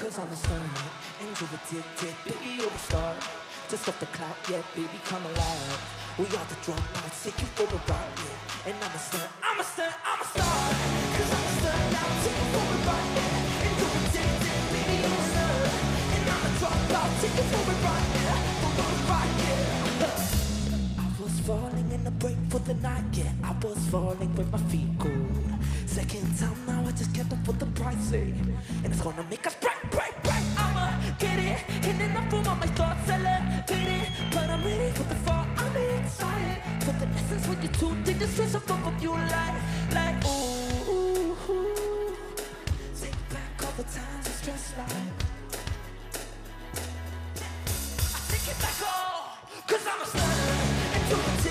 Cause I'm a star, angel addicted, baby, you're a star. Just off the clock, yeah, baby, come alive. We are the dropouts, take you for a ride, yeah. And I'm a star, I'm a star, I'm a star. Cause I'm a star now, take you for a ride, yeah. Angel addicted, baby, you're a star. And I'm a dropout, take you for a ride, yeah. For a ride, yeah. I was falling in the break for the night, yeah. I was falling with my feet cold. Second time now, just kept up with the price, eh. And it's gonna make us break, break, break. I'ma get it, then I pull out my thoughts, elevated. But I'm ready for the fall, I'm excited. For the essence when you're too deep, the stress of both of you like, like, ooh, ooh, ooh. Take back all the times I stress like. I take it back all, cause I'm a star. And you're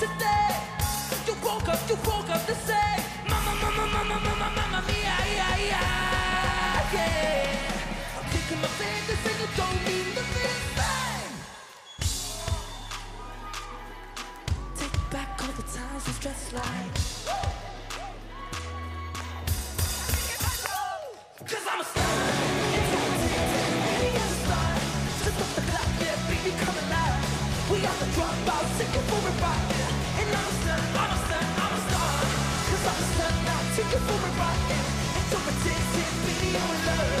today. You woke up, you woke up to say, Mama, mama, mama, mama, mama, mia, yeah. I'm taking my and you don't mean. Take back all the times like. Take it for a ride. And all addicted, baby, I'm in love.